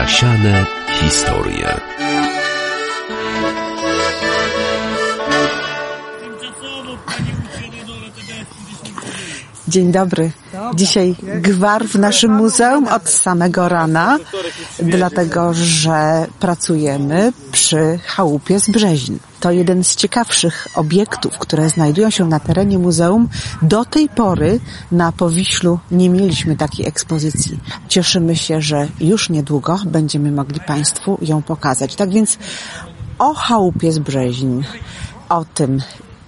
Zasiane historie. Dzień dobry. Dzisiaj gwar w naszym muzeum od samego rana, dlatego że pracujemy przy chałupie z Brzeźin. To jeden z ciekawszych obiektów, które znajdują się na terenie muzeum. Do tej pory na Powiślu nie mieliśmy takiej ekspozycji. Cieszymy się, że już niedługo będziemy mogli Państwu ją pokazać. Tak więc o chałupie z Brzeźin, o tym,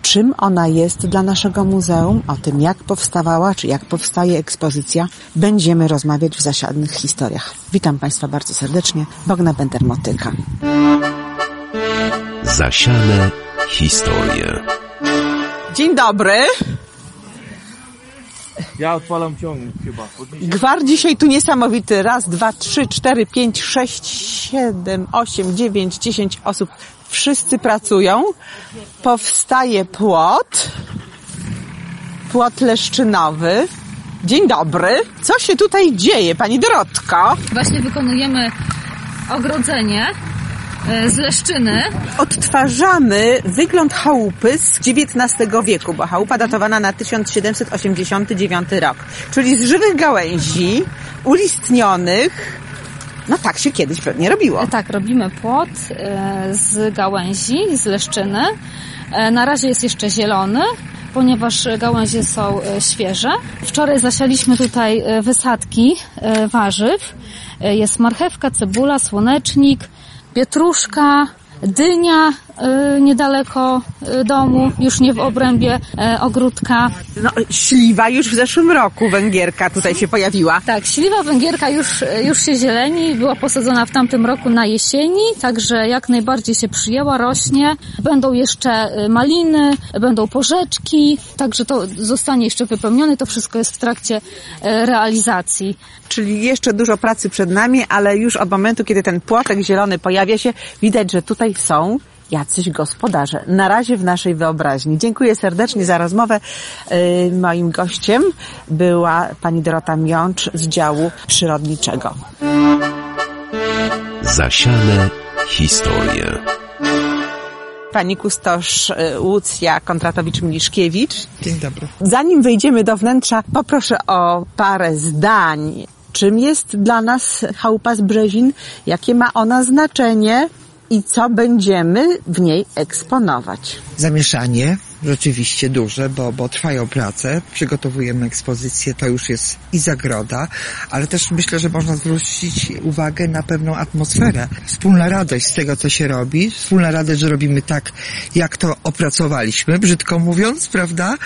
czym ona jest dla naszego muzeum, o tym jak powstawała, czy jak powstaje ekspozycja, będziemy rozmawiać w zasiadnych historiach. Witam Państwa bardzo serdecznie. Bogna Bender-Motyka. Zasiane historie. Dzień dobry. Ja odpalam ciągnik chyba. Gwar dzisiaj tu niesamowity. Raz, dwa, trzy, cztery, pięć, sześć, siedem, osiem, dziewięć, dziesięć osób. Wszyscy pracują. Powstaje płot. Płot leszczynowy. Dzień dobry. Co się tutaj dzieje, pani Dorotko? Właśnie wykonujemy ogrodzenie z leszczyny. Odtwarzamy wygląd chałupy z XIX wieku, bo chałupa datowana na 1789 rok. Czyli z żywych gałęzi, ulistnionych. No tak się kiedyś pewnie robiło. E, Tak, robimy płot e, z gałęzi, z leszczyny. E, Na razie jest jeszcze zielony, ponieważ gałęzie są e, świeże. Wczoraj zasialiśmy tutaj e, wysadki e, warzyw. E, Jest marchewka, cebula, słonecznik, pietruszka, dynia niedaleko e, domu, już nie w obrębie e, ogródka. No, śliwa już w zeszłym roku węgierka tutaj się pojawiła. Tak, śliwa węgierka już, już się zieleni, była posadzona w tamtym roku na jesieni, także jak najbardziej się przyjęła, rośnie. Będą jeszcze y, maliny, będą porzeczki, także to zostanie jeszcze wypełnione, to wszystko jest w trakcie realizacji. Czyli jeszcze dużo pracy przed nami, ale już od momentu, kiedy ten płotek zielony pojawia się, widać, że tutaj są jacyś gospodarze. Na razie w naszej wyobraźni. Dziękuję serdecznie za rozmowę. Yy, Moim gościem była pani Dorota Miącz z działu przyrodniczego. Zasiane historie. Pani kustosz y, Łucja Kontratowicz-Miliszkiewicz. Dzień dobry. Zanim wejdziemy do wnętrza, poproszę o parę zdań. Czym jest dla nas chałupa z Brzezin? Jakie ma ona znaczenie? I co będziemy w niej eksponować? Zamieszanie rzeczywiście duże, bo, bo trwają prace, przygotowujemy ekspozycję, to już jest i zagroda, ale też myślę, że można zwrócić uwagę na pewną atmosferę. Wspólna radość z tego, co się robi, wspólna radość, że robimy tak, jak to opracowaliśmy, brzydko mówiąc, prawda?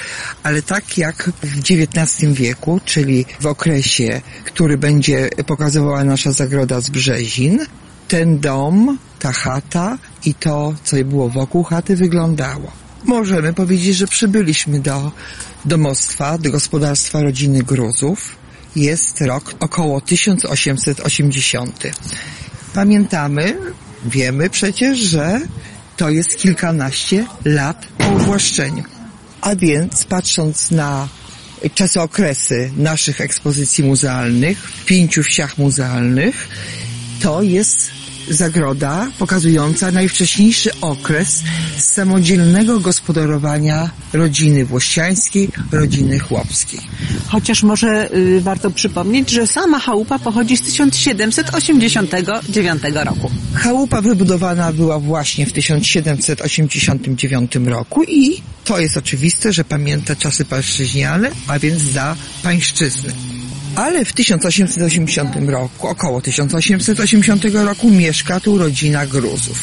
Ale tak jak w XIX wieku, czyli w okresie, który będzie pokazywała nasza zagroda z Brzezin, ten dom, ta chata i to, co było wokół chaty wyglądało. Możemy powiedzieć, że przybyliśmy do domostwa, do gospodarstwa rodziny Gruzów. Jest rok około 1880. Pamiętamy, wiemy przecież, że to jest kilkanaście lat po uwłaszczeniu. A więc patrząc na czasokresy naszych ekspozycji muzealnych pięciu wsiach muzealnych, to jest zagroda pokazująca najwcześniejszy okres samodzielnego gospodarowania rodziny włościańskiej, rodziny chłopskiej. Chociaż może y, warto przypomnieć, że sama chałupa pochodzi z 1789 roku. Chałupa wybudowana była właśnie w 1789 roku i to jest oczywiste, że pamięta czasy pańszczyźniane, a więc za pańszczyzny. Ale w 1880 roku, około 1880 roku mieszka tu rodzina Gruzów.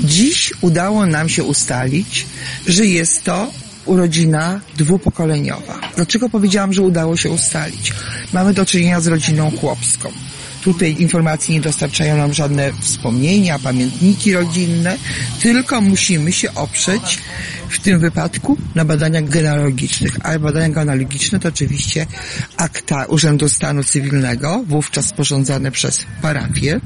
Dziś udało nam się ustalić, że jest to urodzina dwupokoleniowa. Dlaczego powiedziałam, że udało się ustalić? Mamy do czynienia z rodziną chłopską. Tutaj informacji nie dostarczają nam żadne wspomnienia, pamiętniki rodzinne, tylko musimy się oprzeć w tym wypadku na badaniach genealogicznych. A badania genealogiczne to oczywiście akta Urzędu Stanu Cywilnego, wówczas sporządzane przez parafię,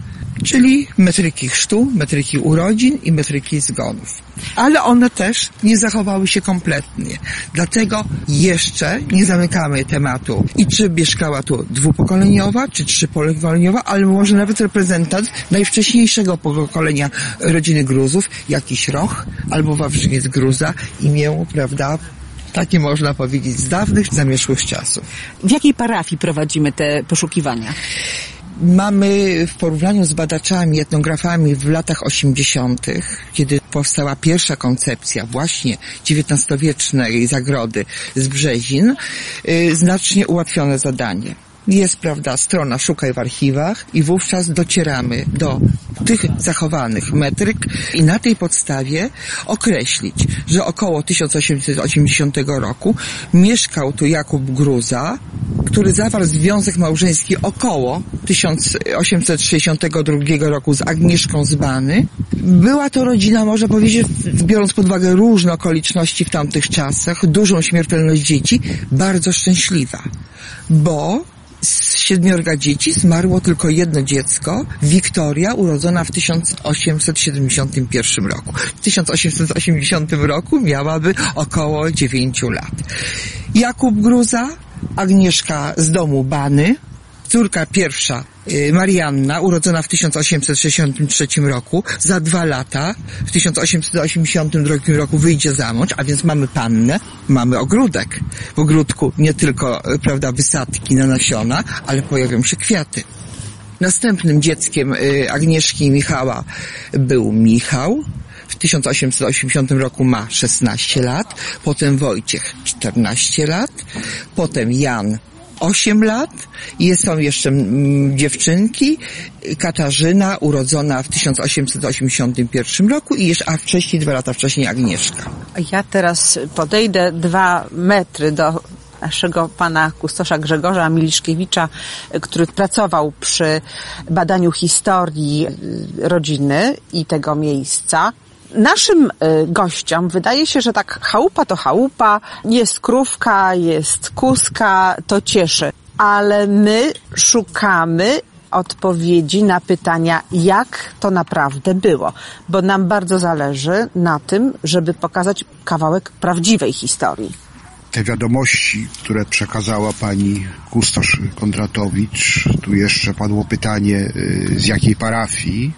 czyli metryki chrztu, metryki urodzin i metryki zgonów. Ale one też nie zachowały się kompletnie. Dlatego jeszcze nie zamykamy tematu i czy mieszkała tu dwupokoleniowa, czy trzypokoleniowa, ale może nawet reprezentant najwcześniejszego pokolenia rodziny Gruzów, jakiś Roch albo Wawrzyniec Gruza, imię, prawda, takie można powiedzieć z dawnych, zamieszłych czasów. W jakiej parafii prowadzimy te poszukiwania? Mamy w porównaniu z badaczami, etnografami w latach 80., kiedy powstała pierwsza koncepcja właśnie XIX-wiecznej zagrody z Brzezin, yy, znacznie ułatwione zadanie. Jest, prawda, strona Szukaj w archiwach i wówczas docieramy do tych zachowanych metryk i na tej podstawie określić, że około 1880 roku mieszkał tu Jakub Gruza, który zawarł związek małżeński około 1862 roku z Agnieszką z Bany. Była to rodzina, można powiedzieć, biorąc pod uwagę różne okoliczności w tamtych czasach, dużą śmiertelność dzieci, bardzo szczęśliwa, bo z siedmiorga dzieci zmarło tylko jedno dziecko, Wiktoria, urodzona w 1871 roku. W 1880 roku miałaby około 9 lat. Jakub Gruza, Agnieszka z domu Bany, córka pierwsza y, Marianna, urodzona w 1863 roku, za dwa lata, w 1882 roku wyjdzie za mąż, a więc mamy pannę, mamy ogródek. W ogródku nie tylko, y, prawda, wysadki na nasiona, ale pojawią się kwiaty. Następnym dzieckiem y, Agnieszki i Michała był Michał. W 1880 roku ma 16 lat, potem Wojciech 14 lat, potem Jan 8 lat i są jeszcze mm, dziewczynki, Katarzyna urodzona w 1881 roku i jeszcze, a wcześniej, dwa lata wcześniej Agnieszka. Ja teraz podejdę dwa metry do naszego pana kustosza Grzegorza Miliszkiewicza, który pracował przy badaniu historii y, rodziny i tego miejsca. Naszym y, gościom wydaje się, że tak chałupa to chałupa, jest krówka, jest kuska, to cieszy. Ale my szukamy odpowiedzi na pytania, jak to naprawdę było, bo nam bardzo zależy na tym, żeby pokazać kawałek prawdziwej historii. Te wiadomości, które przekazała pani kustosz Kondratowicz. Tu jeszcze padło pytanie, y, z jakiej parafii?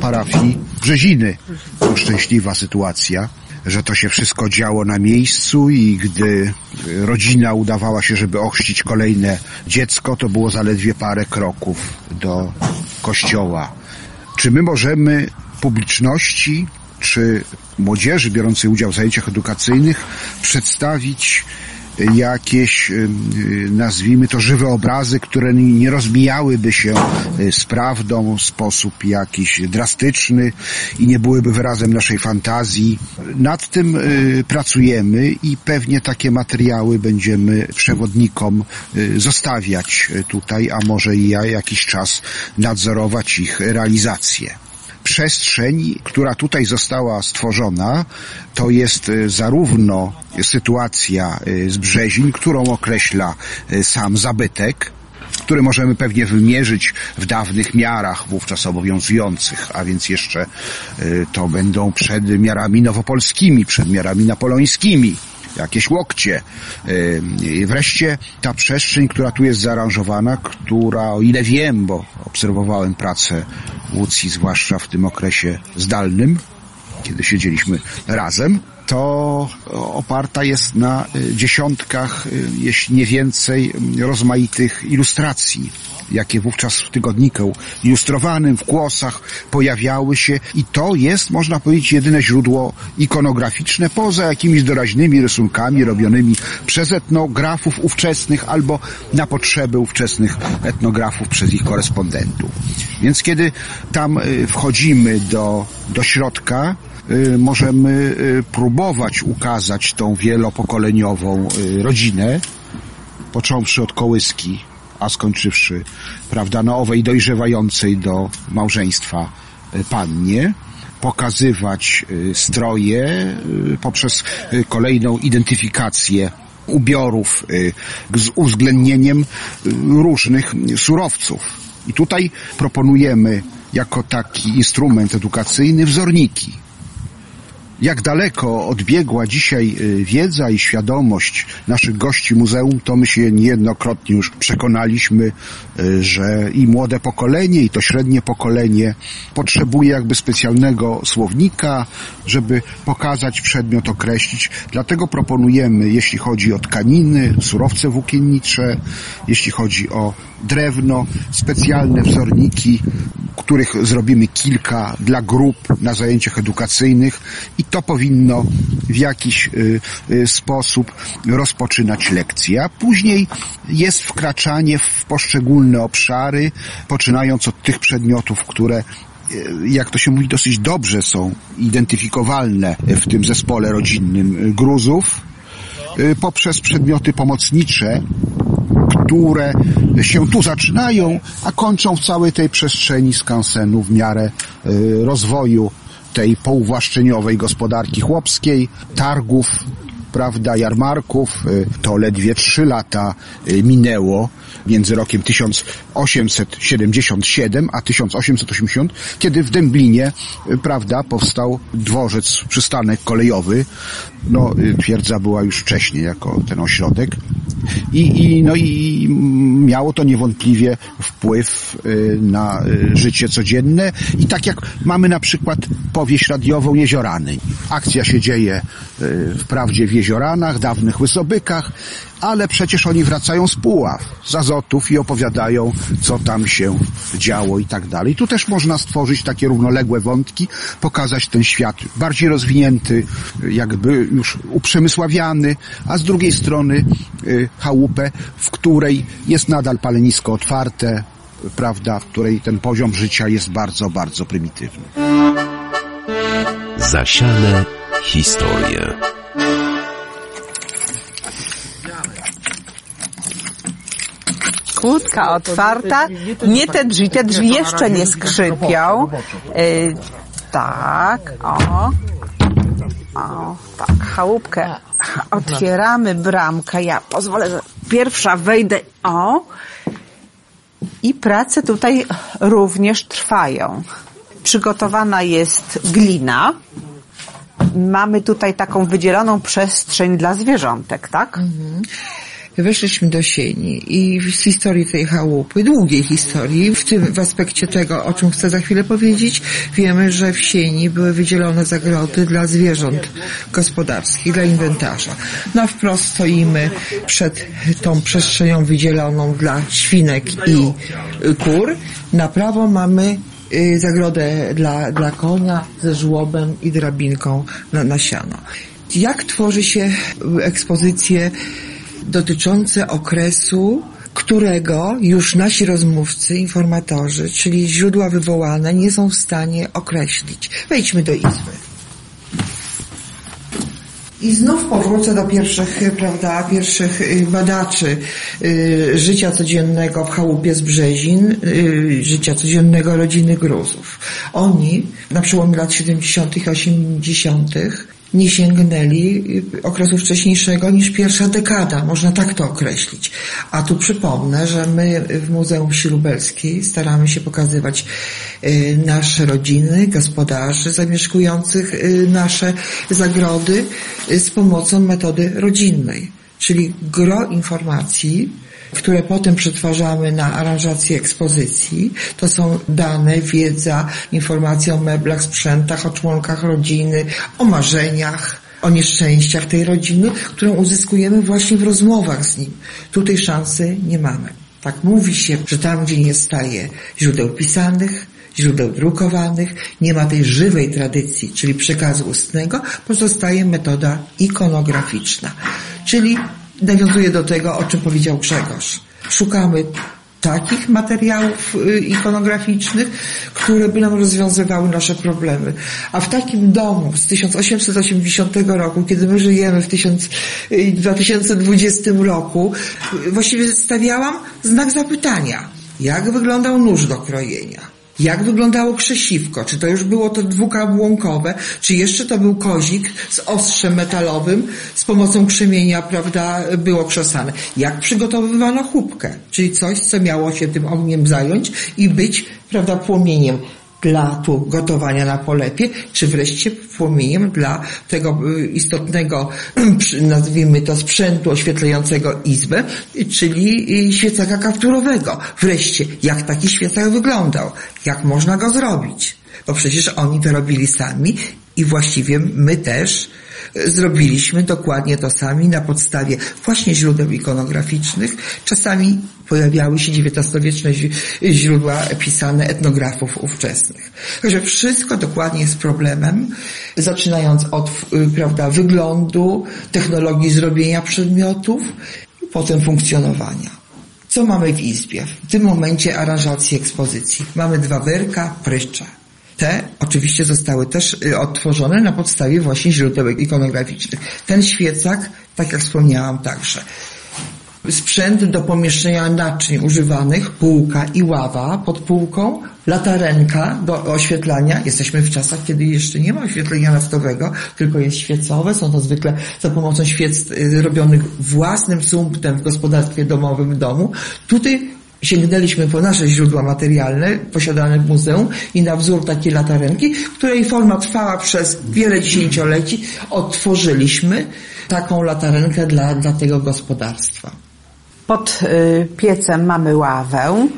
Parafii Brzeziny. To szczęśliwa sytuacja, że to się wszystko działo na miejscu i gdy rodzina udawała się, żeby ochrzcić kolejne dziecko, to było zaledwie parę kroków do kościoła. Czy my możemy publiczności czy młodzieży biorącej udział w zajęciach edukacyjnych przedstawić jakieś, y, y, nazwijmy to, żywe obrazy, które nie rozmijałyby się z prawdą w sposób jakiś drastyczny i nie byłyby wyrazem naszej fantazji. Nad tym pracujemy i pewnie takie materiały będziemy przewodnikom zostawiać tutaj, a może i ja jakiś czas nadzorować ich realizację przestrzeń, która tutaj została stworzona, to jest e, zarówno sytuacja e, z Brzezin, którą określa e, sam zabytek, który możemy pewnie wymierzyć w dawnych miarach wówczas obowiązujących, a więc jeszcze to będą przed miarami nowopolskimi, przed miarami napoleońskimi jakieś łokcie. I wreszcie ta przestrzeń, która tu jest zaaranżowana, która, o ile wiem, bo obserwowałem pracę Łucji, zwłaszcza w tym okresie zdalnym, kiedy siedzieliśmy razem, to oparta jest na dziesiątkach, jeśli nie więcej, rozmaitych ilustracji jakie wówczas w tygodniku ilustrowanym, w kłosach pojawiały się i to jest, można powiedzieć, jedyne źródło ikonograficzne poza jakimiś doraźnymi rysunkami robionymi przez etnografów ówczesnych albo na potrzeby ówczesnych etnografów przez ich korespondentów. Więc kiedy tam y, wchodzimy do, do środka, możemy y, próbować ukazać tą wielopokoleniową rodzinę, począwszy od kołyski a skończywszy, prawda, na owej dojrzewającej do małżeństwa pannie, pokazywać stroje poprzez kolejną identyfikację ubiorów z uwzględnieniem różnych surowców. I tutaj proponujemy jako taki instrument edukacyjny wzorniki. Jak daleko odbiegła dzisiaj y, wiedza i świadomość naszych gości muzeum, to my się niejednokrotnie już przekonaliśmy, y, że i młode pokolenie, i to średnie pokolenie potrzebuje jakby specjalnego słownika, żeby pokazać przedmiot, określić. Dlatego proponujemy, jeśli chodzi o tkaniny, surowce włókiennicze, jeśli chodzi o drewno, specjalne wzorniki, których zrobimy kilka dla grup na zajęciach edukacyjnych i to powinno w jakiś y, y, sposób rozpoczynać lekcję. A później jest wkraczanie w poszczególne obszary, poczynając od tych przedmiotów, które y, jak to się mówi, dosyć dobrze są identyfikowalne w tym zespole rodzinnym gruzów, poprzez przedmioty pomocnicze, które się tu zaczynają, a kończą w całej tej przestrzeni skansenu w miarę y, rozwoju tej pouwłaszczeniowej gospodarki chłopskiej, targów, prawda, jarmarków. Y, To ledwie trzy lata y, minęło między rokiem 1877 a 1880, kiedy w Dęblinie, y, prawda, powstał dworzec, przystanek kolejowy. No, twierdza była już wcześniej jako ten ośrodek. I, i, no i miało to niewątpliwie wpływ na życie codzienne. I tak jak mamy na przykład powieść radiową Jeziorany. Akcja się dzieje wprawdzie w Jezioranach, dawnych Łysobykach, ale przecież oni wracają z Puław, z Azotów i opowiadają, co tam się działo i tak dalej. Tu też można stworzyć takie równoległe wątki, pokazać ten świat bardziej rozwinięty, jakby już uprzemysławiany, a z drugiej strony y, chałupę, w której jest nadal palenisko otwarte, prawda, w której ten poziom życia jest bardzo, bardzo prymitywny. Zasiane historie. Kłódka otwarta. Nie te drzwi, te drzwi jeszcze nie skrzypią. Y, tak, o. O, tak, chałupkę. Otwieramy bramkę. Ja pozwolę, że pierwsza wejdę. O. I prace tutaj również trwają. Przygotowana jest glina. Mamy tutaj taką wydzieloną przestrzeń dla zwierzątek, tak? Weszliśmy do sieni i z historii tej chałupy, długiej historii, w tym w aspekcie tego, o czym chcę za chwilę powiedzieć, wiemy, że w sieni były wydzielone zagrody dla zwierząt gospodarskich, dla inwentarza. Na wprost stoimy przed tą przestrzenią wydzieloną dla świnek i kur. Na prawo mamy y, zagrodę dla, dla konia ze żłobem i drabinką na, na siano. Jak tworzy się ekspozycje dotyczące okresu, którego już nasi rozmówcy, informatorzy, czyli źródła wywołane, nie są w stanie określić. Wejdźmy do izby. I znów powrócę do pierwszych, prawda, pierwszych y, badaczy y, życia codziennego w chałupie z Brzezin, y, życia codziennego rodziny Gruzów. Oni na przełomie lat 70. i 80. nie sięgnęli y, okresu wcześniejszego niż pierwsza dekada, można tak to określić. A tu przypomnę, że my w Muzeum Wsi staramy się pokazywać y, nasze rodziny, gospodarzy zamieszkujących y, nasze zagrody z pomocą metody rodzinnej, czyli gro informacji, które potem przetwarzamy na aranżację ekspozycji. To są dane, wiedza, informacje o meblach, sprzętach, o członkach rodziny, o marzeniach, o nieszczęściach tej rodziny, którą uzyskujemy właśnie w rozmowach z nim. Tu tej szansy nie mamy. Tak mówi się, że tam, gdzie nie staje źródeł pisanych, źródeł drukowanych, nie ma tej żywej tradycji, czyli przekazu ustnego, pozostaje metoda ikonograficzna. Czyli nawiązuje do tego, o czym powiedział Grzegorz. Szukamy takich materiałów y, ikonograficznych, które by nam rozwiązywały nasze problemy. A w takim domu z 1880 roku, kiedy my żyjemy w 1000, y, 2020 roku, y, właściwie stawiałam znak zapytania. Jak wyglądał nóż do krojenia? Jak wyglądało krzesiwko? Czy to już było to dwukabłonkowe? Czy jeszcze to był kozik z ostrzem metalowym, z pomocą krzemienia, prawda, było krzesane? Jak przygotowywano chubkę? Czyli coś, co miało się tym ogniem zająć i być, prawda, płomieniem dla tu gotowania na polepie, czy wreszcie płomieniem dla tego y, istotnego, nazwijmy to, sprzętu oświetlającego izbę, czyli y, świecaka kapturowego. Wreszcie, jak taki świecak wyglądał? Jak można go zrobić? Bo przecież oni to robili sami i właściwie my też zrobiliśmy dokładnie to sami na podstawie właśnie źródeł ikonograficznych. Czasami pojawiały się XIX-wieczne źródła pisane etnografów ówczesnych. Także wszystko dokładnie jest problemem, zaczynając od y, prawda, wyglądu, technologii zrobienia przedmiotów potem funkcjonowania. Co mamy w izbie? W tym momencie aranżacji ekspozycji. Mamy dwa werka, prycze. Te oczywiście zostały też y, odtworzone na podstawie właśnie źródeł ikonograficznych. Ten świecak, tak jak wspomniałam także. Sprzęt do pomieszczenia naczyń używanych, półka i ława pod półką, latarenka do oświetlania. Jesteśmy w czasach, kiedy jeszcze nie ma oświetlenia naftowego, tylko jest świecowe. Są to zwykle za pomocą świec y, robionych własnym sumptem w gospodarstwie domowym w domu. Tutaj sięgnęliśmy po nasze źródła materialne posiadane w muzeum i na wzór takiej latarenki, której forma trwała przez wiele dziesięcioleci, odtworzyliśmy taką latarenkę dla, dla tego gospodarstwa. Pod y, piecem mamy ławę.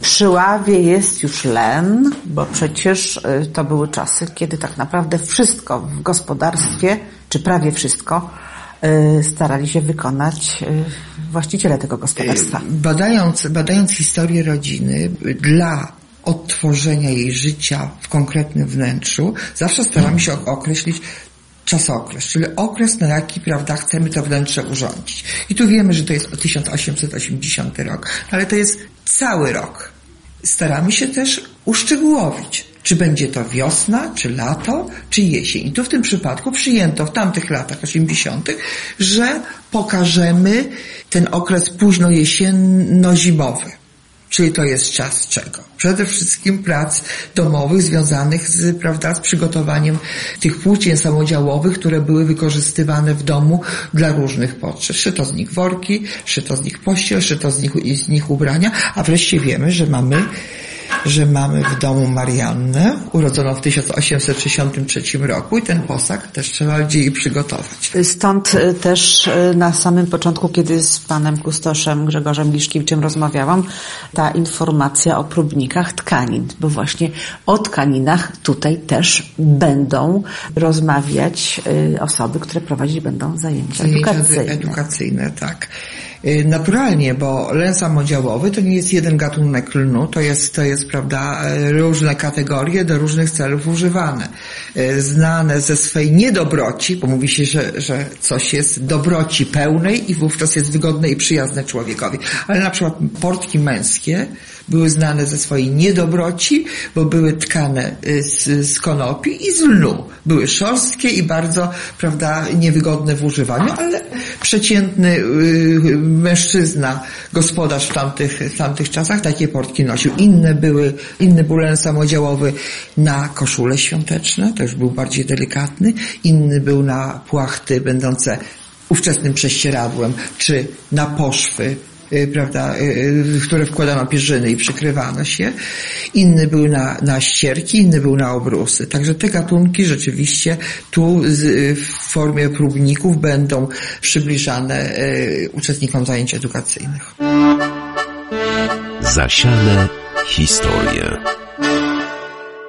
Przy ławie jest już len, bo przecież y, to były czasy, kiedy tak naprawdę wszystko w gospodarstwie, czy prawie wszystko, starali się wykonać y, właściciele tego gospodarstwa. Badając, badając historię rodziny, dla odtworzenia jej życia w konkretnym wnętrzu, zawsze staramy się ok- określić czasokres, czyli okres, na jaki, prawda, chcemy to wnętrze urządzić. I tu wiemy, że to jest 1880 rok, ale to jest cały rok. Staramy się też uszczegółowić, czy będzie to wiosna, czy lato, czy jesień. I tu w tym przypadku przyjęto w tamtych latach 80., że pokażemy ten okres późno jesienno-zimowy. Czyli to jest czas czego? Przede wszystkim prac domowych związanych z, prawda, z przygotowaniem tych płócien samodziałowych, które były wykorzystywane w domu dla różnych potrzeb. Szyto z nich worki, szyto z nich pościel, szyto z nich, z nich ubrania, a wreszcie wiemy, że mamy że mamy w domu Mariannę, urodzoną w 1863 roku i ten posag też trzeba gdzieś przygotować. Stąd y, też y, na samym początku, kiedy z panem kustoszem Grzegorzem Liszkiewiczem rozmawiałam, ta informacja o próbnikach tkanin, bo właśnie o tkaninach tutaj też będą rozmawiać y, osoby, które prowadzić będą zajęcia Zajęcia edukacyjne. edukacyjne, tak. Y, Naturalnie, bo len samodziałowy to nie jest jeden gatunek lnu, to jest, to jest, prawda, y, różne kategorie do różnych celów używane. Y, Znane ze swej niedobroci, bo mówi się, że, że coś jest dobroci pełnej i wówczas jest wygodne i przyjazne człowiekowi. Ale na przykład portki męskie były znane ze swojej niedobroci, bo były tkane y, z, z konopi i z lnu. Były szorstkie i bardzo, prawda, niewygodne w używaniu, ale przeciętny y, mężczyzna, gospodarz w tamtych, w tamtych czasach takie portki nosił. Inne były, inny był len samodziałowy na koszule świąteczne, już był bardziej delikatny. Inny był na płachty będące ówczesnym prześcieradłem, czy na poszwy, prawda, y, y, w które wkładano pierzyny i przykrywano się. Inny był na, na ścierki, inny był na obrusy. Także te gatunki rzeczywiście tu z, y, w formie próbników będą przybliżane y, uczestnikom zajęć edukacyjnych. Zasiane historie.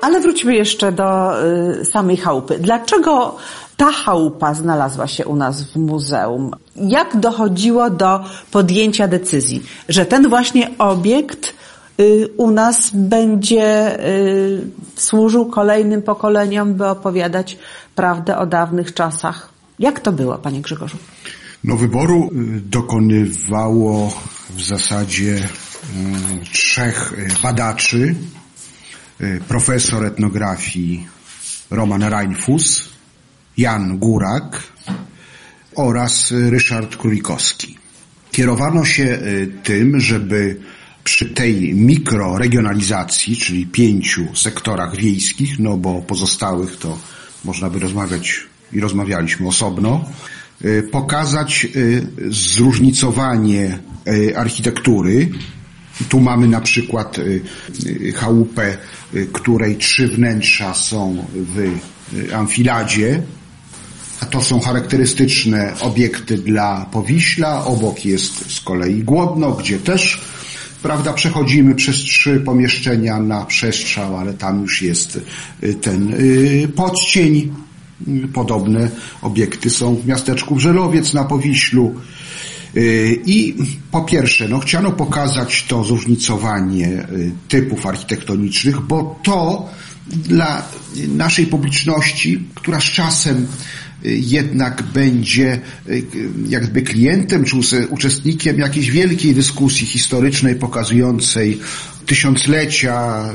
Ale wróćmy jeszcze do y, samej chałupy. Dlaczego ta chałupa znalazła się u nas w muzeum? Jak dochodziło do podjęcia decyzji, że ten właśnie obiekt y, u nas będzie y, służył kolejnym pokoleniom, by opowiadać prawdę o dawnych czasach? Jak to było, panie Grzegorzu? No wyboru y, dokonywało w zasadzie trzech badaczy. Profesor etnografii Roman Reinfus, Jan Górak oraz Ryszard Królikowski. Kierowano się y, tym, żeby przy tej mikroregionalizacji, czyli pięciu sektorach wiejskich, no bo pozostałych to można by rozmawiać i rozmawialiśmy osobno, y, pokazać y, zróżnicowanie architektury Tu mamy na przykład chałupę, której trzy wnętrza są w amfiladzie, a to są charakterystyczne obiekty dla Powiśla. Obok jest z kolei Głodno, gdzie też prawda, przechodzimy przez trzy pomieszczenia na przestrzał, ale tam już jest y, ten y, podcień. Y, Podobne obiekty są w miasteczku Brzelowiec na Powiślu. I po pierwsze, no chciano pokazać to zróżnicowanie typów architektonicznych, bo to dla naszej publiczności, która z czasem jednak będzie y, jakby klientem czy uczestnikiem jakiejś wielkiej dyskusji historycznej pokazującej tysiąclecia,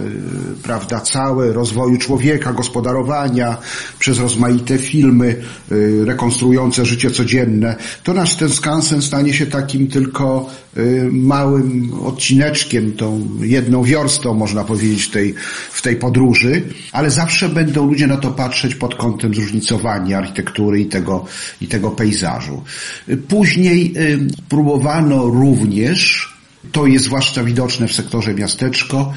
y, prawda, całe rozwoju człowieka, gospodarowania, przez rozmaite filmy y, rekonstruujące życie codzienne, to nasz ten skansen stanie się takim tylko y, małym odcineczkiem, tą jedną wiorstą, można powiedzieć, tej, w tej podróży, ale zawsze będą ludzie na to patrzeć pod kątem zróżnicowania architektury i tego, i tego pejzażu. Później próbowano również to jest zwłaszcza widoczne w sektorze miasteczko,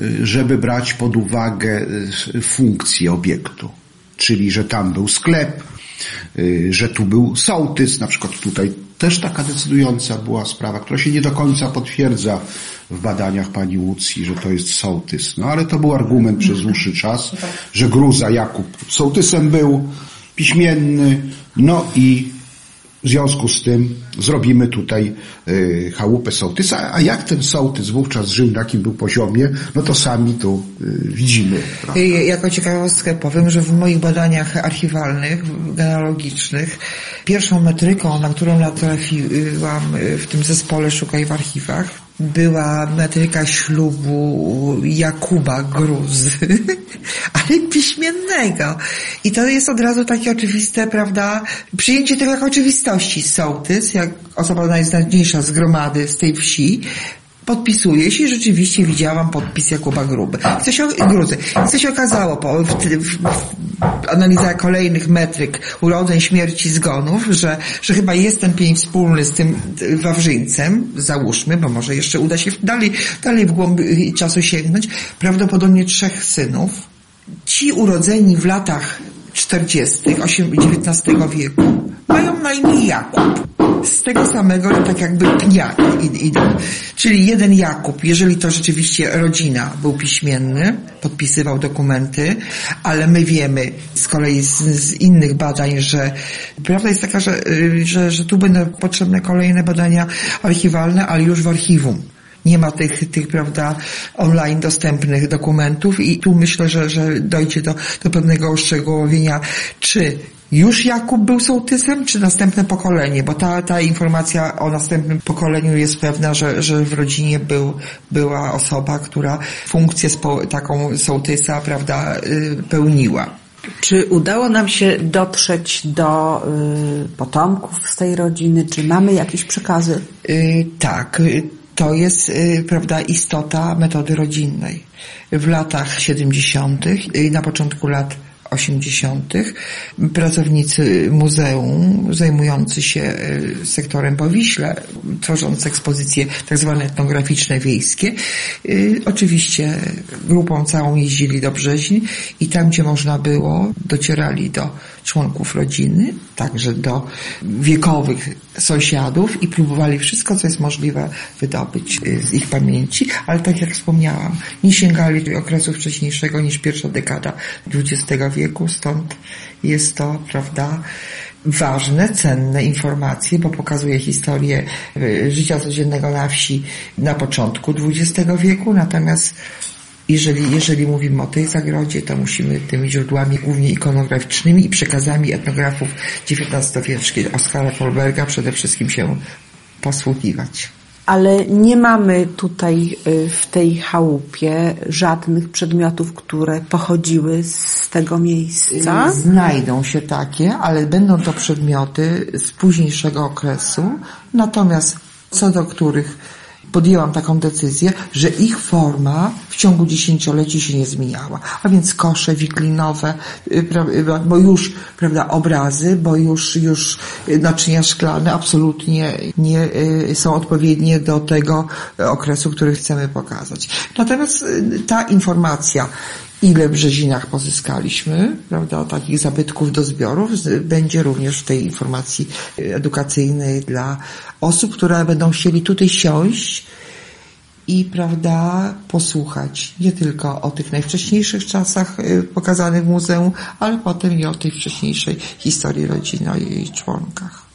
y, żeby brać pod uwagę y, funkcję obiektu. Czyli, że tam był sklep, y, że tu był sołtys, na przykład tutaj też taka decydująca była sprawa, która się nie do końca potwierdza w badaniach pani Łucji, że to jest sołtys. No ale to był argument przez dłuższy czas, że Gruza Jakub sołtysem był, piśmienny, no i w związku z tym zrobimy tutaj y, chałupę sołtysa, a jak ten sołtys wówczas żył, na jakim był poziomie, no to sami tu y, widzimy. prawda? Jako ciekawostkę powiem, że w moich badaniach archiwalnych, genealogicznych, pierwszą metryką, na którą natrafiłam y, w tym zespole Szukaj w archiwach, była metryka ślubu Jakuba Gruzy, ale piśmiennego. I to jest od razu takie oczywiste, prawda, przyjęcie tego jako oczywistości. Sołtys, jak osoba najznaczniejsza z gromady z tej wsi, podpisuje się i rzeczywiście widziałam podpis Jakuba Gruby. Co się, Gruzy. Co się okazało po, w, w, analizach kolejnych metryk urodzeń, śmierci, zgonów, że, że chyba jest ten pień wspólny z tym Wawrzyńcem, załóżmy, bo może jeszcze uda się dalej, dalej w głąb czasu sięgnąć, prawdopodobnie trzech synów. Ci urodzeni w latach 40. osiem- XIX wieku mają na imię Jakub. Z tego samego, tak jakby pnia idą. Czyli jeden Jakub, jeżeli to rzeczywiście rodzina, był piśmienny, podpisywał dokumenty, ale my wiemy z kolei z, z innych badań, że prawda jest taka, że, y, że, że tu będą potrzebne kolejne badania archiwalne, ale już w archiwum nie ma tych, tych, prawda, online dostępnych dokumentów i tu myślę, że, że dojdzie do, do pewnego uszczegółowienia, czy już Jakub był sołtysem, czy następne pokolenie, bo ta, ta informacja o następnym pokoleniu jest pewna, że, że w rodzinie był, była osoba, która funkcję spo, taką sołtysa, prawda, y, pełniła. Czy udało nam się dotrzeć do y, potomków z tej rodziny? Czy mamy jakieś przekazy? Y, tak, y, to jest, y, prawda, istota metody rodzinnej. W latach 70. i na początku lat 80. pracownicy muzeum zajmujący się y, sektorem Powiśle, tworząc ekspozycje tak zwane etnograficzne wiejskie, y, oczywiście grupą całą jeździli do Brzeźni i tam, gdzie można było, docierali do członków rodziny, także do wiekowych sąsiadów i próbowali wszystko, co jest możliwe wydobyć y, z ich pamięci, ale tak jak wspomniałam, nie sięgali okresu wcześniejszego niż pierwsza dekada XX wieku, stąd jest to, prawda, ważne, cenne informacje, bo pokazuje historię y, życia codziennego na wsi na początku XX wieku, natomiast jeżeli, jeżeli mówimy o tej zagrodzie, to musimy tymi źródłami głównie ikonograficznymi i przekazami etnografów XIX-wiecznych Oskara Kolberga przede wszystkim się posługiwać. Ale nie mamy tutaj y, w tej chałupie żadnych przedmiotów, które pochodziły z tego miejsca. Znajdą się takie, ale będą to przedmioty z późniejszego okresu, natomiast co do których podjęłam taką decyzję, że ich forma w ciągu dziesięcioleci się nie zmieniała. A więc kosze wiklinowe, y, pra- bo już, prawda, obrazy, bo już, już naczynia szklane absolutnie nie y, są odpowiednie do tego okresu, który chcemy pokazać. Natomiast y, ta informacja, ile w Brzezinach pozyskaliśmy, prawda, takich zabytków do zbiorów, będzie również w tej informacji y, edukacyjnej dla osób, które będą chcieli tutaj siąść i, prawda, posłuchać nie tylko o tych najwcześniejszych czasach y, pokazanych w muzeum, ale potem i o tej wcześniejszej historii rodziny, o jej członkach.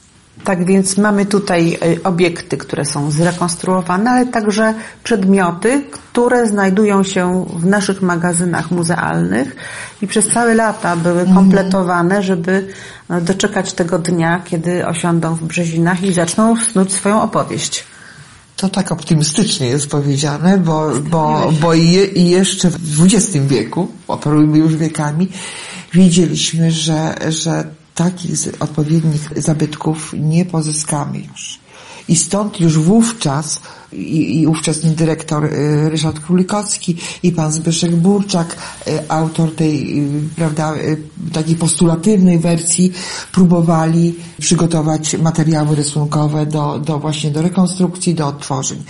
Tak więc mamy tutaj y, obiekty, które są zrekonstruowane, ale także przedmioty, które znajdują się w naszych magazynach muzealnych i przez całe lata były kompletowane, żeby no, doczekać tego dnia, kiedy osiądą w Brzezinach i zaczną snuć swoją opowieść. To tak optymistycznie jest powiedziane, bo, bo, bo i jeszcze w XX wieku, operujmy już wiekami, widzieliśmy, że, że takich odpowiednich zabytków nie pozyskamy już. I stąd już wówczas i, i ówczesny dyrektor y, Ryszard Królikowski i pan Zbyszek Burczak, y, autor tej, y, prawda, takiej postulatywnej wersji, próbowali przygotować materiały rysunkowe do, do właśnie do rekonstrukcji, do odtworzeń.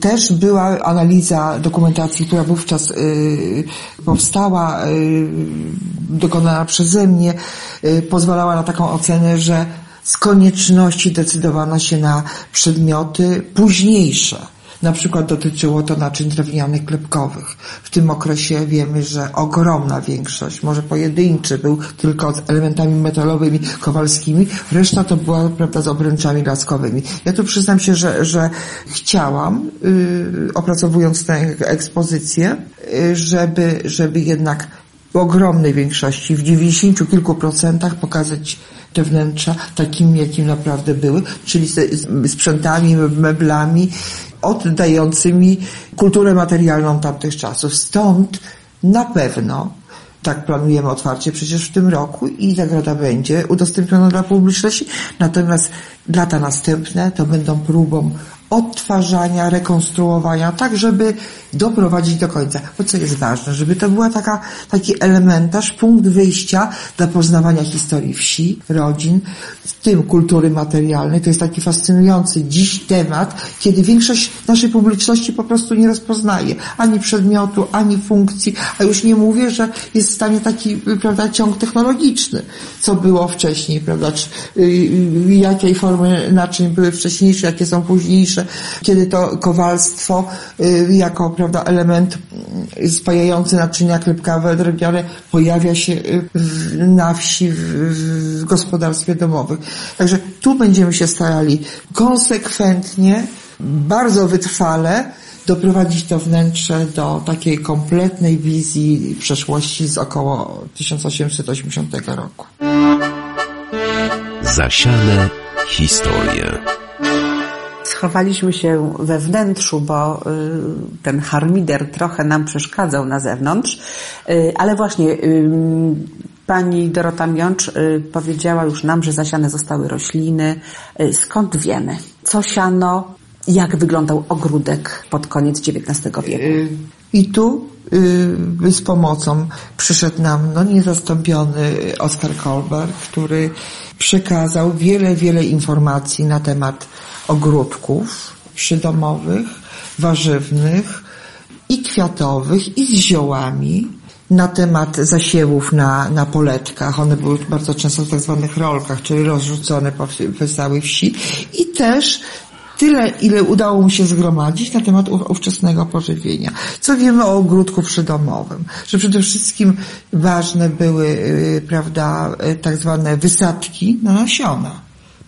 Też była analiza dokumentacji, która wówczas powstała, dokonana przeze mnie, pozwalała na taką ocenę, że z konieczności decydowano się na przedmioty późniejsze. Na przykład dotyczyło to naczyń drewnianych klepkowych. W tym okresie wiemy, że ogromna większość, może pojedynczy był tylko z elementami metalowymi, kowalskimi, reszta to była, prawda, z obręczami laskowymi. Ja tu przyznam się, że, że chciałam, yy, opracowując tę ekspozycję, yy, żeby, żeby jednak w ogromnej większości, w dziewięćdziesięciu kilku procentach pokazać te wnętrza takimi, jakim naprawdę były, czyli sprzętami, meblami, oddającymi kulturę materialną tamtych czasów. Stąd na pewno tak planujemy otwarcie przecież w tym roku i zagroda będzie udostępniona dla publiczności, natomiast lata następne to będą próbą odtwarzania, rekonstruowania, tak żeby doprowadzić do końca. Bo co jest ważne, żeby to była taka, taki elementarz, punkt wyjścia dla poznawania historii wsi, rodzin, w tym kultury materialnej. To jest taki fascynujący dziś temat, kiedy większość naszej publiczności po prostu nie rozpoznaje ani przedmiotu, ani funkcji, a już nie mówię, że jest w stanie taki, prawda, ciąg technologiczny, co było wcześniej, prawda, czy, y, jakiej formy naczyń były wcześniejsze, jakie są późniejsze, kiedy to kowalstwo y, jako prawda, element y, spajający naczynia klepkawe, drewniane pojawia się y, na wsi, w, w gospodarstwie domowym. Także tu będziemy się starali konsekwentnie, bardzo wytrwale doprowadzić to wnętrze do takiej kompletnej wizji przeszłości z około 1880 roku. Zasiane historie. Schowaliśmy się we wnętrzu, bo y, ten harmider trochę nam przeszkadzał na zewnątrz, y, ale właśnie y, pani Dorota Miącz powiedziała już nam, że zasiane zostały rośliny. Skąd wiemy? Co siano? Jak wyglądał ogródek pod koniec XIX wieku? I tu z pomocą przyszedł nam no, niezastąpiony Oskar Kolberg, który przekazał wiele, wiele informacji na temat ogródków przydomowych, warzywnych i kwiatowych i z ziołami, na temat zasiewów na, na poletkach. One były bardzo często w tak zwanych rolkach, czyli rozrzucone po, po całej wsi. I też tyle, ile udało mu się zgromadzić na temat ówczesnego pożywienia. Co wiemy o ogródku przydomowym? Że przede wszystkim ważne były, yy, prawda, yy, tak zwane wysadki na nasiona.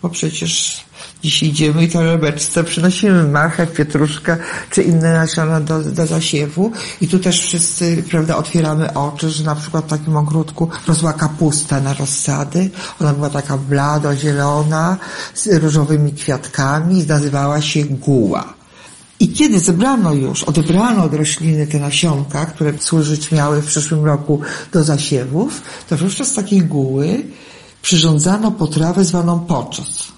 Bo przecież dziś idziemy i torebeczce przynosimy marchew, pietruszkę czy inne nasiona do, do zasiewu i tu też wszyscy, prawda, otwieramy oczy, że na przykład w takim ogródku rosła kapusta na rozsady. Ona była taka blado zielona z różowymi kwiatkami, nazywała się guła. I kiedy zebrano już, odebrano od rośliny te nasionka, które służyć miały w przyszłym roku do zasiewów, to wówczas z takiej guły przyrządzano potrawę zwaną poczos.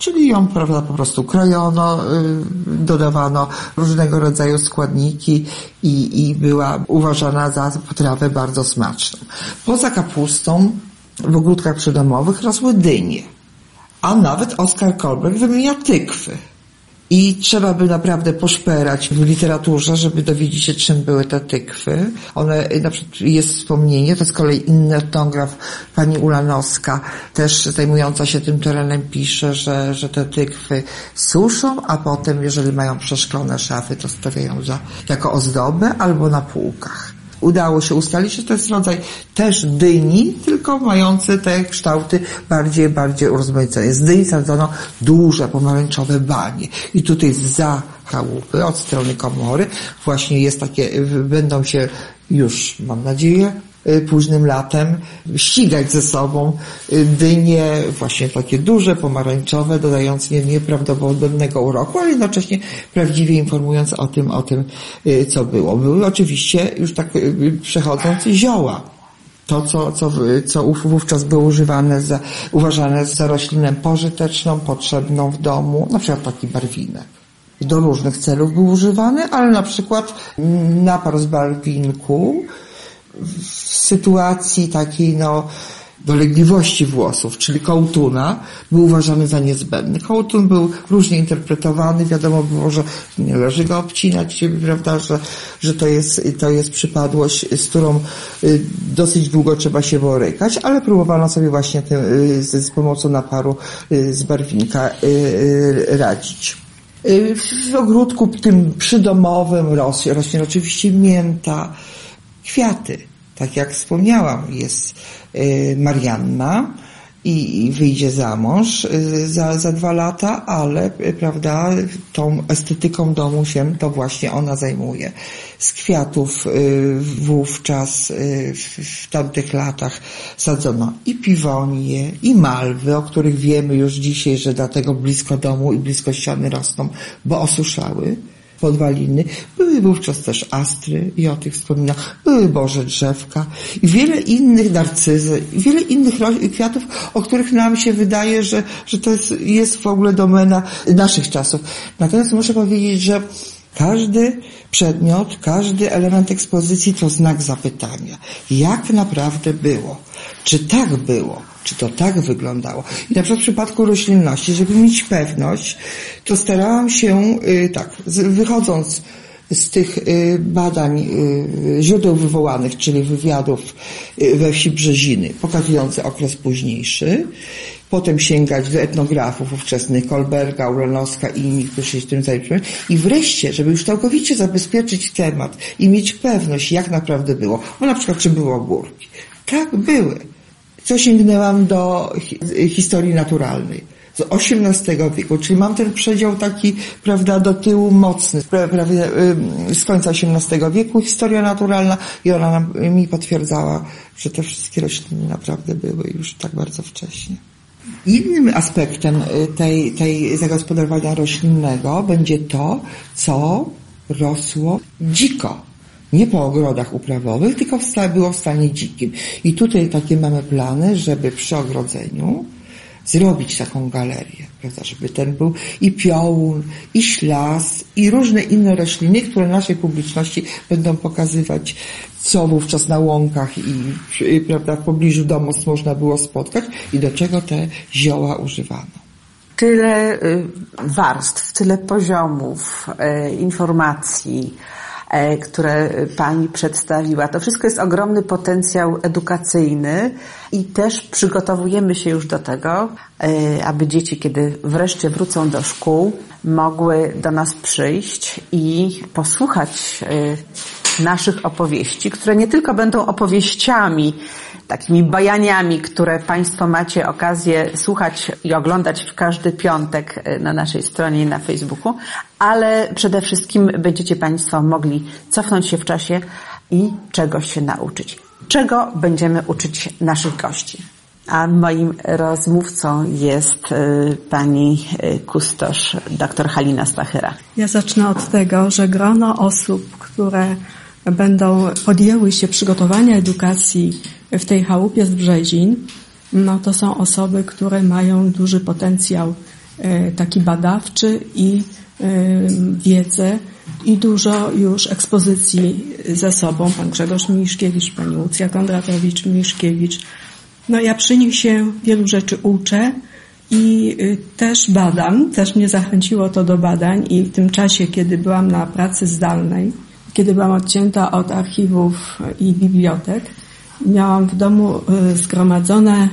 Czyli ją prawda, po prostu krojono, y, dodawano różnego rodzaju składniki i, i była uważana za potrawę bardzo smaczną. Poza kapustą w ogródkach przydomowych rosły dynie, a nawet Oskar Kolberg wymienia tykwy. I trzeba by naprawdę poszperać w literaturze, żeby dowiedzieć się, czym były te tykwy. One, na przykład jest wspomnienie, to z kolei inny etnograf, pani Ulanowska, też zajmująca się tym terenem, pisze, że, że te tykwy suszą, a potem, jeżeli mają przeszklone szafy, to stawiają za, jako ozdobę albo na półkach udało się ustalić, że to jest rodzaj też dyni, tylko mający te kształty bardziej, bardziej urozmaicone. Z dyni sadzono duże pomarańczowe banie. I tutaj za chałupy, od strony komory, właśnie jest takie, będą się już, mam nadzieję, późnym latem ścigać ze sobą y, dynie, właśnie takie duże, pomarańczowe, dodając nie, nieprawdopodobnego uroku, ale jednocześnie prawdziwie informując o tym, o tym, y, co było. Były oczywiście już tak przechodząc zioła. To, co, co, co wówczas było używane za, uważane za roślinę pożyteczną, potrzebną w domu, na przykład taki barwinek do różnych celów był używany, ale na przykład napar z barwinku w sytuacji takiej no dolegliwości włosów, czyli kołtuna, był uważany za niezbędny. Kołtun był różnie interpretowany, wiadomo było, że nie należy go obcinać, prawda, że, że to jest, to jest przypadłość, z którą y, dosyć długo trzeba się borykać, ale próbowano sobie właśnie tym, y, z, z pomocą naparu y, z barwinka radzić. W ogródku tym przydomowym rośnie, rośnie oczywiście mięta, kwiaty. Tak jak wspomniałam, jest y, Marianna i wyjdzie za mąż y, za, za dwa lata, ale y, prawda, tą estetyką domu się to właśnie ona zajmuje. Z kwiatów wówczas w, w tamtych latach sadzono i piwonie, i malwy, o których wiemy już dzisiaj, że dlatego blisko domu i blisko ściany rosną, bo osuszały podwaliny. Były wówczas też astry, i o tych wspominam, były boże drzewka i wiele innych narcyzy, i wiele innych kwiatów, o których nam się wydaje, że, że to jest, jest w ogóle domena naszych czasów. Natomiast muszę powiedzieć, że każdy przedmiot, każdy element ekspozycji to znak zapytania. Jak naprawdę było? Czy tak było? Czy to tak wyglądało? I na przykład w przypadku roślinności, żeby mieć pewność, to starałam się, y, tak, wychodząc z tych y, badań y, źródeł wywołanych, czyli wywiadów we wsi Brzeziny, pokazujące okres późniejszy, potem sięgać do etnografów ówczesnych, Kolberga, Uranowska i innych, którzy się tym zajmowali. I wreszcie, żeby już całkowicie zabezpieczyć temat i mieć pewność, jak naprawdę było, bo na przykład czy było górki. Tak, były. Co sięgnęłam do historii naturalnej z XVIII wieku, czyli mam ten przedział taki, prawda, do tyłu mocny, prawie z końca XVIII wieku, historia naturalna i ona mi potwierdzała, że te wszystkie rośliny naprawdę były już tak bardzo wcześnie. Innym aspektem y, tej, tej zagospodarowania roślinnego będzie to, co rosło dziko. Nie po ogrodach uprawowych, tylko było w stanie dzikim. I tutaj takie mamy plany, żeby przy ogrodzeniu zrobić taką galerię, prawda, żeby ten był i piołun, i ślas, i różne inne rośliny, które naszej publiczności będą pokazywać, co wówczas na łąkach i, prawda, w pobliżu domu można było spotkać i do czego te zioła używano tyle y, warstw, tyle poziomów y, informacji, które Pani przedstawiła. To wszystko jest ogromny potencjał edukacyjny i też przygotowujemy się już do tego, e, aby dzieci, kiedy wreszcie wrócą do szkół, mogły do nas przyjść i posłuchać e, naszych opowieści, które nie tylko będą opowieściami takimi bajaniami, które Państwo macie okazję słuchać i oglądać w każdy piątek e, na naszej stronie na Facebooku, ale przede wszystkim będziecie Państwo mogli cofnąć się w czasie i czegoś się nauczyć. Czego będziemy uczyć naszych gości? A moim rozmówcą jest e, pani e, kustosz dr Halina Stachyra. Ja zacznę od tego, że grono osób, które będą podjęły się przygotowania edukacji w tej chałupie z Brzezin, no to są osoby, które mają duży potencjał taki badawczy i wiedzę i dużo już ekspozycji za sobą. Pan Grzegorz Miszkiewicz, pani Łucja Kondratowicz-Miszkiewicz. No ja przy nich się wielu rzeczy uczę i y, też badam, też mnie zachęciło to do badań i w tym czasie, kiedy byłam na pracy zdalnej, kiedy byłam odcięta od archiwów i bibliotek, miałam w domu y, zgromadzone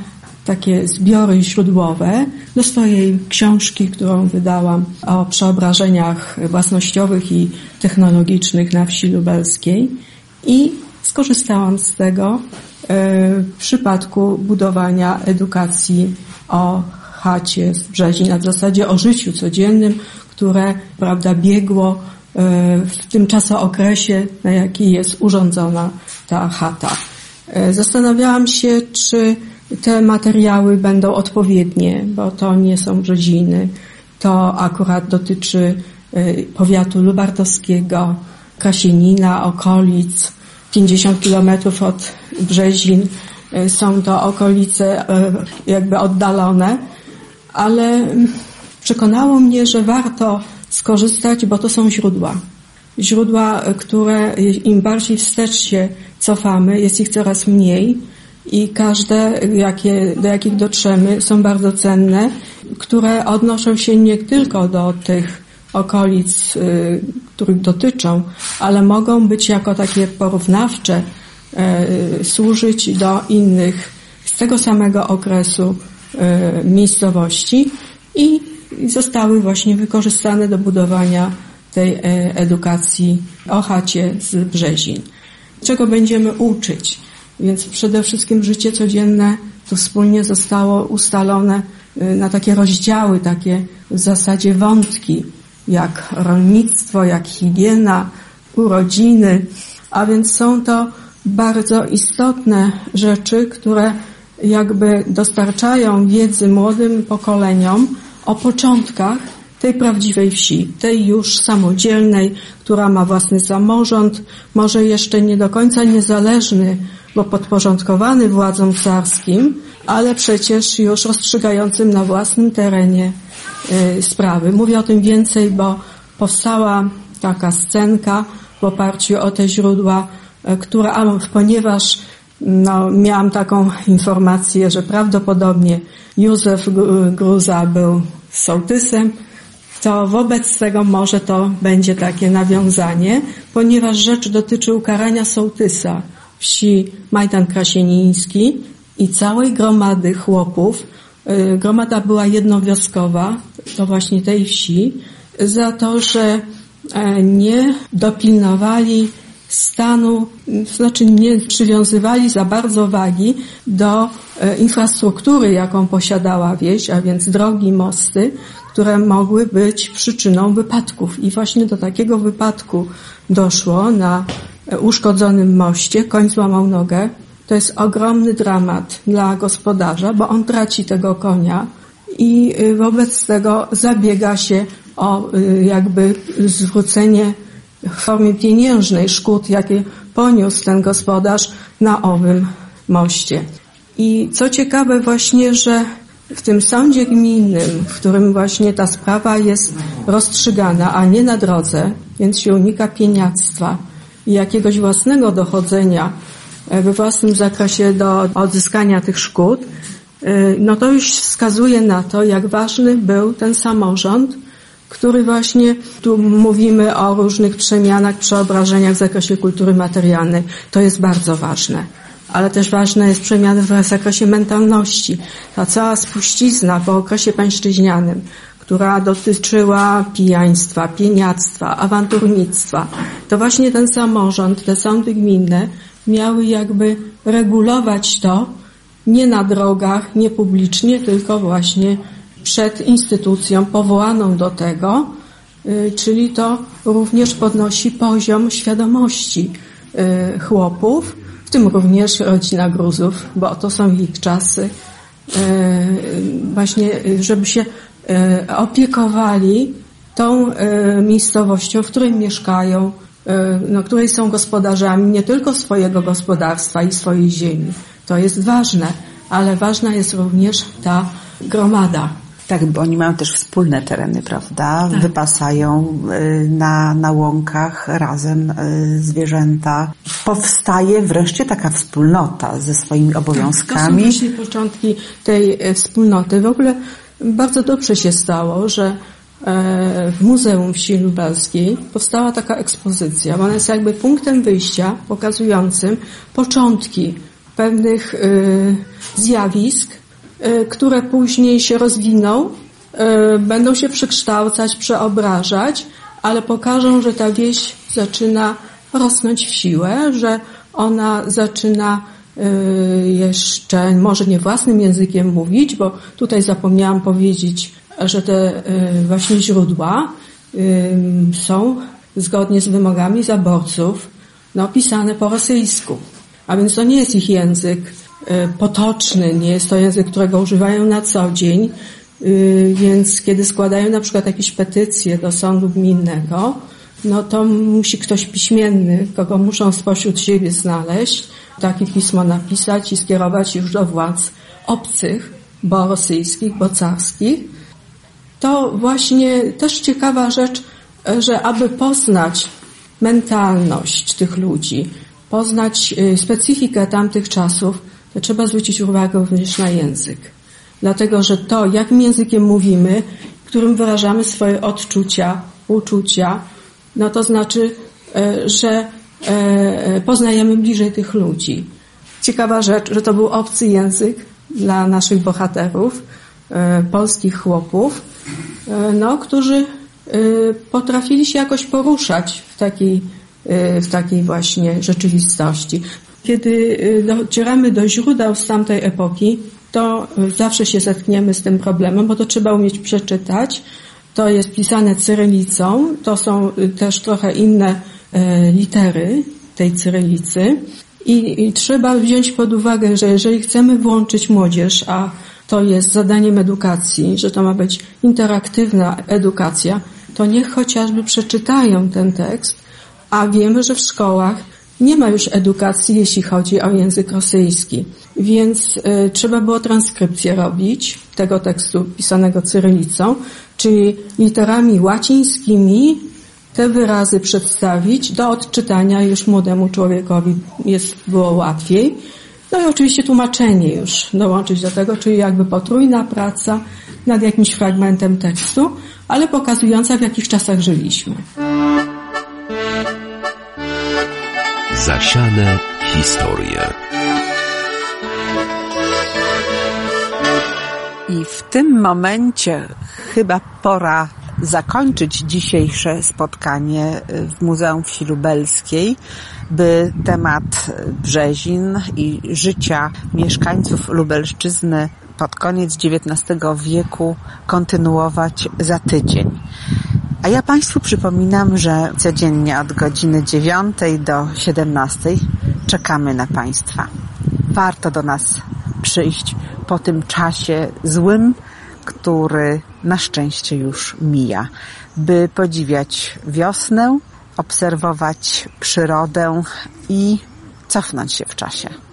takie zbiory źródłowe do swojej książki, którą wydałam o przeobrażeniach własnościowych i technologicznych na wsi lubelskiej i skorzystałam z tego e, w przypadku budowania edukacji o chacie z Brzezina, w zasadzie o życiu codziennym, które prawda, biegło e, w tym czasookresie, na jaki jest urządzona ta chata. E, zastanawiałam się, czy te materiały będą odpowiednie, bo to nie są brzeziny. To akurat dotyczy y, powiatu lubartowskiego, Kasienina, okolic, 50 kilometrów od Brzezin. Y, są to okolice y, jakby oddalone, ale przekonało mnie, że warto skorzystać, bo to są źródła. Źródła, które im bardziej wstecz się cofamy, jest ich coraz mniej, i każde, jakie, do jakich dotrzemy, są bardzo cenne, które odnoszą się nie tylko do tych okolic, y, których dotyczą, ale mogą być jako takie porównawcze, y, służyć do innych z tego samego okresu y, miejscowości i zostały właśnie wykorzystane do budowania tej edukacji o chacie z Brzezin. Czego będziemy uczyć? Więc przede wszystkim życie codzienne to wspólnie zostało ustalone y, na takie rozdziały, takie w zasadzie wątki, jak rolnictwo, jak higiena, urodziny, a więc są to bardzo istotne rzeczy, które jakby dostarczają wiedzy młodym pokoleniom o początkach tej prawdziwej wsi, tej już samodzielnej, która ma własny samorząd, może jeszcze nie do końca niezależny bo podporządkowany władzom carskim, ale przecież już rozstrzygającym na własnym terenie y, sprawy. Mówię o tym więcej, bo powstała taka scenka w oparciu o te źródła, y, która, ponieważ no, miałam taką informację, że prawdopodobnie Józef Gruza był sołtysem, to wobec tego może to będzie takie nawiązanie, ponieważ rzecz dotyczy ukarania sołtysa wsi Majdan Krasieniński i całej gromady chłopów. Y, gromada była jednowioskowa, to właśnie tej wsi, za to, że e, nie dopilnowali stanu, znaczy nie przywiązywali za bardzo wagi do e, infrastruktury, jaką posiadała wieś, a więc drogi, mosty, które mogły być przyczyną wypadków. I właśnie do takiego wypadku doszło na uszkodzonym moście, koń złamał nogę. To jest ogromny dramat dla gospodarza, bo on traci tego konia i y, wobec tego zabiega się o y, jakby zwrócenie w formie pieniężnej szkód, jakie poniósł ten gospodarz na owym moście. I co ciekawe właśnie, że w tym sądzie gminnym, w którym właśnie ta sprawa jest rozstrzygana, a nie na drodze, więc się unika pieniactwa, jakiegoś własnego dochodzenia e, we własnym zakresie do odzyskania tych szkód, e, no to już wskazuje na to, jak ważny był ten samorząd, który właśnie, tu mówimy o różnych przemianach, przeobrażeniach w zakresie kultury materialnej. To jest bardzo ważne. Ale też ważne jest przemiany w zakresie mentalności. Ta cała spuścizna po okresie pańszczyźnianym, która dotyczyła pijaństwa, pieniactwa, awanturnictwa, to właśnie ten samorząd, te sądy gminne miały jakby regulować to nie na drogach, nie publicznie, tylko właśnie przed instytucją powołaną do tego, y, czyli to również podnosi poziom świadomości y, chłopów, w tym również rodzina Gruzów, bo to są ich czasy, y, właśnie żeby się opiekowali tą e, miejscowością, w której mieszkają, e, no, której są gospodarzami nie tylko swojego gospodarstwa i swojej ziemi. To jest ważne, ale ważna jest również ta gromada. Tak, bo oni mają też wspólne tereny, prawda? Wypasają y, na, na łąkach razem zwierzęta. Powstaje wreszcie taka wspólnota ze swoimi To są obowiązkami. właśnie początki tej e, wspólnoty. W ogóle bardzo dobrze się stało, że e, w Muzeum Wsi Lubelskiej powstała taka ekspozycja. Ona jest jakby punktem wyjścia pokazującym początki pewnych e, zjawisk, e, które później się rozwiną, będą się przekształcać, przeobrażać, ale pokażą, że ta wieś zaczyna rosnąć w siłę, że ona zaczyna jeszcze może nie własnym językiem mówić, bo tutaj zapomniałam powiedzieć, że te y, właśnie źródła y, są zgodnie z wymogami zaborców no, pisane po rosyjsku. A więc to nie jest ich język y, potoczny, nie jest to język, którego używają na co dzień, y, więc kiedy składają na przykład jakieś petycje do sądu gminnego, no to musi ktoś piśmienny, kogo muszą spośród siebie znaleźć, takie pismo napisać i skierować już do władz obcych, bo rosyjskich, bo carskich. To właśnie też ciekawa rzecz, że aby poznać mentalność tych ludzi, poznać y, specyfikę tamtych czasów, to trzeba zwrócić uwagę również na język. Dlatego, że to, jakim językiem mówimy, którym wyrażamy swoje odczucia, uczucia, no to znaczy, e, że poznajemy bliżej tych ludzi. Ciekawa rzecz, że to był obcy język dla naszych bohaterów, e, polskich chłopów, e, no, którzy e, potrafili się jakoś poruszać w takiej, e, w takiej właśnie rzeczywistości. Kiedy e, docieramy do źródeł z tamtej epoki, to e, zawsze się zetkniemy z tym problemem, bo to trzeba umieć przeczytać. To jest pisane cyrylicą, to są też trochę inne e, litery tej cyrylicy i, i trzeba wziąć pod uwagę, że jeżeli chcemy włączyć młodzież, a to jest zadaniem edukacji, że to ma być interaktywna edukacja, to niech chociażby przeczytają ten tekst, a wiemy, że w szkołach nie ma już edukacji, jeśli chodzi o język rosyjski. Więc y, trzeba było transkrypcję robić tego tekstu pisanego cyrylicą, czyli literami łacińskimi te wyrazy przedstawić do odczytania już młodemu człowiekowi jest, było łatwiej. No i oczywiście tłumaczenie już dołączyć do tego, czyli jakby potrójna praca nad jakimś fragmentem tekstu, ale pokazująca w jakich czasach żyliśmy. Zasiane historie. I w tym momencie chyba pora zakończyć dzisiejsze spotkanie w Muzeum Wsi Lubelskiej, by temat Brzezin i życia mieszkańców Lubelszczyzny pod koniec XIX wieku kontynuować za tydzień. A ja Państwu przypominam, że codziennie od godziny 9 do 17 czekamy na Państwa. Warto do nas przyjść po tym czasie złym, który na szczęście już mija, by podziwiać wiosnę, obserwować przyrodę i cofnąć się w czasie.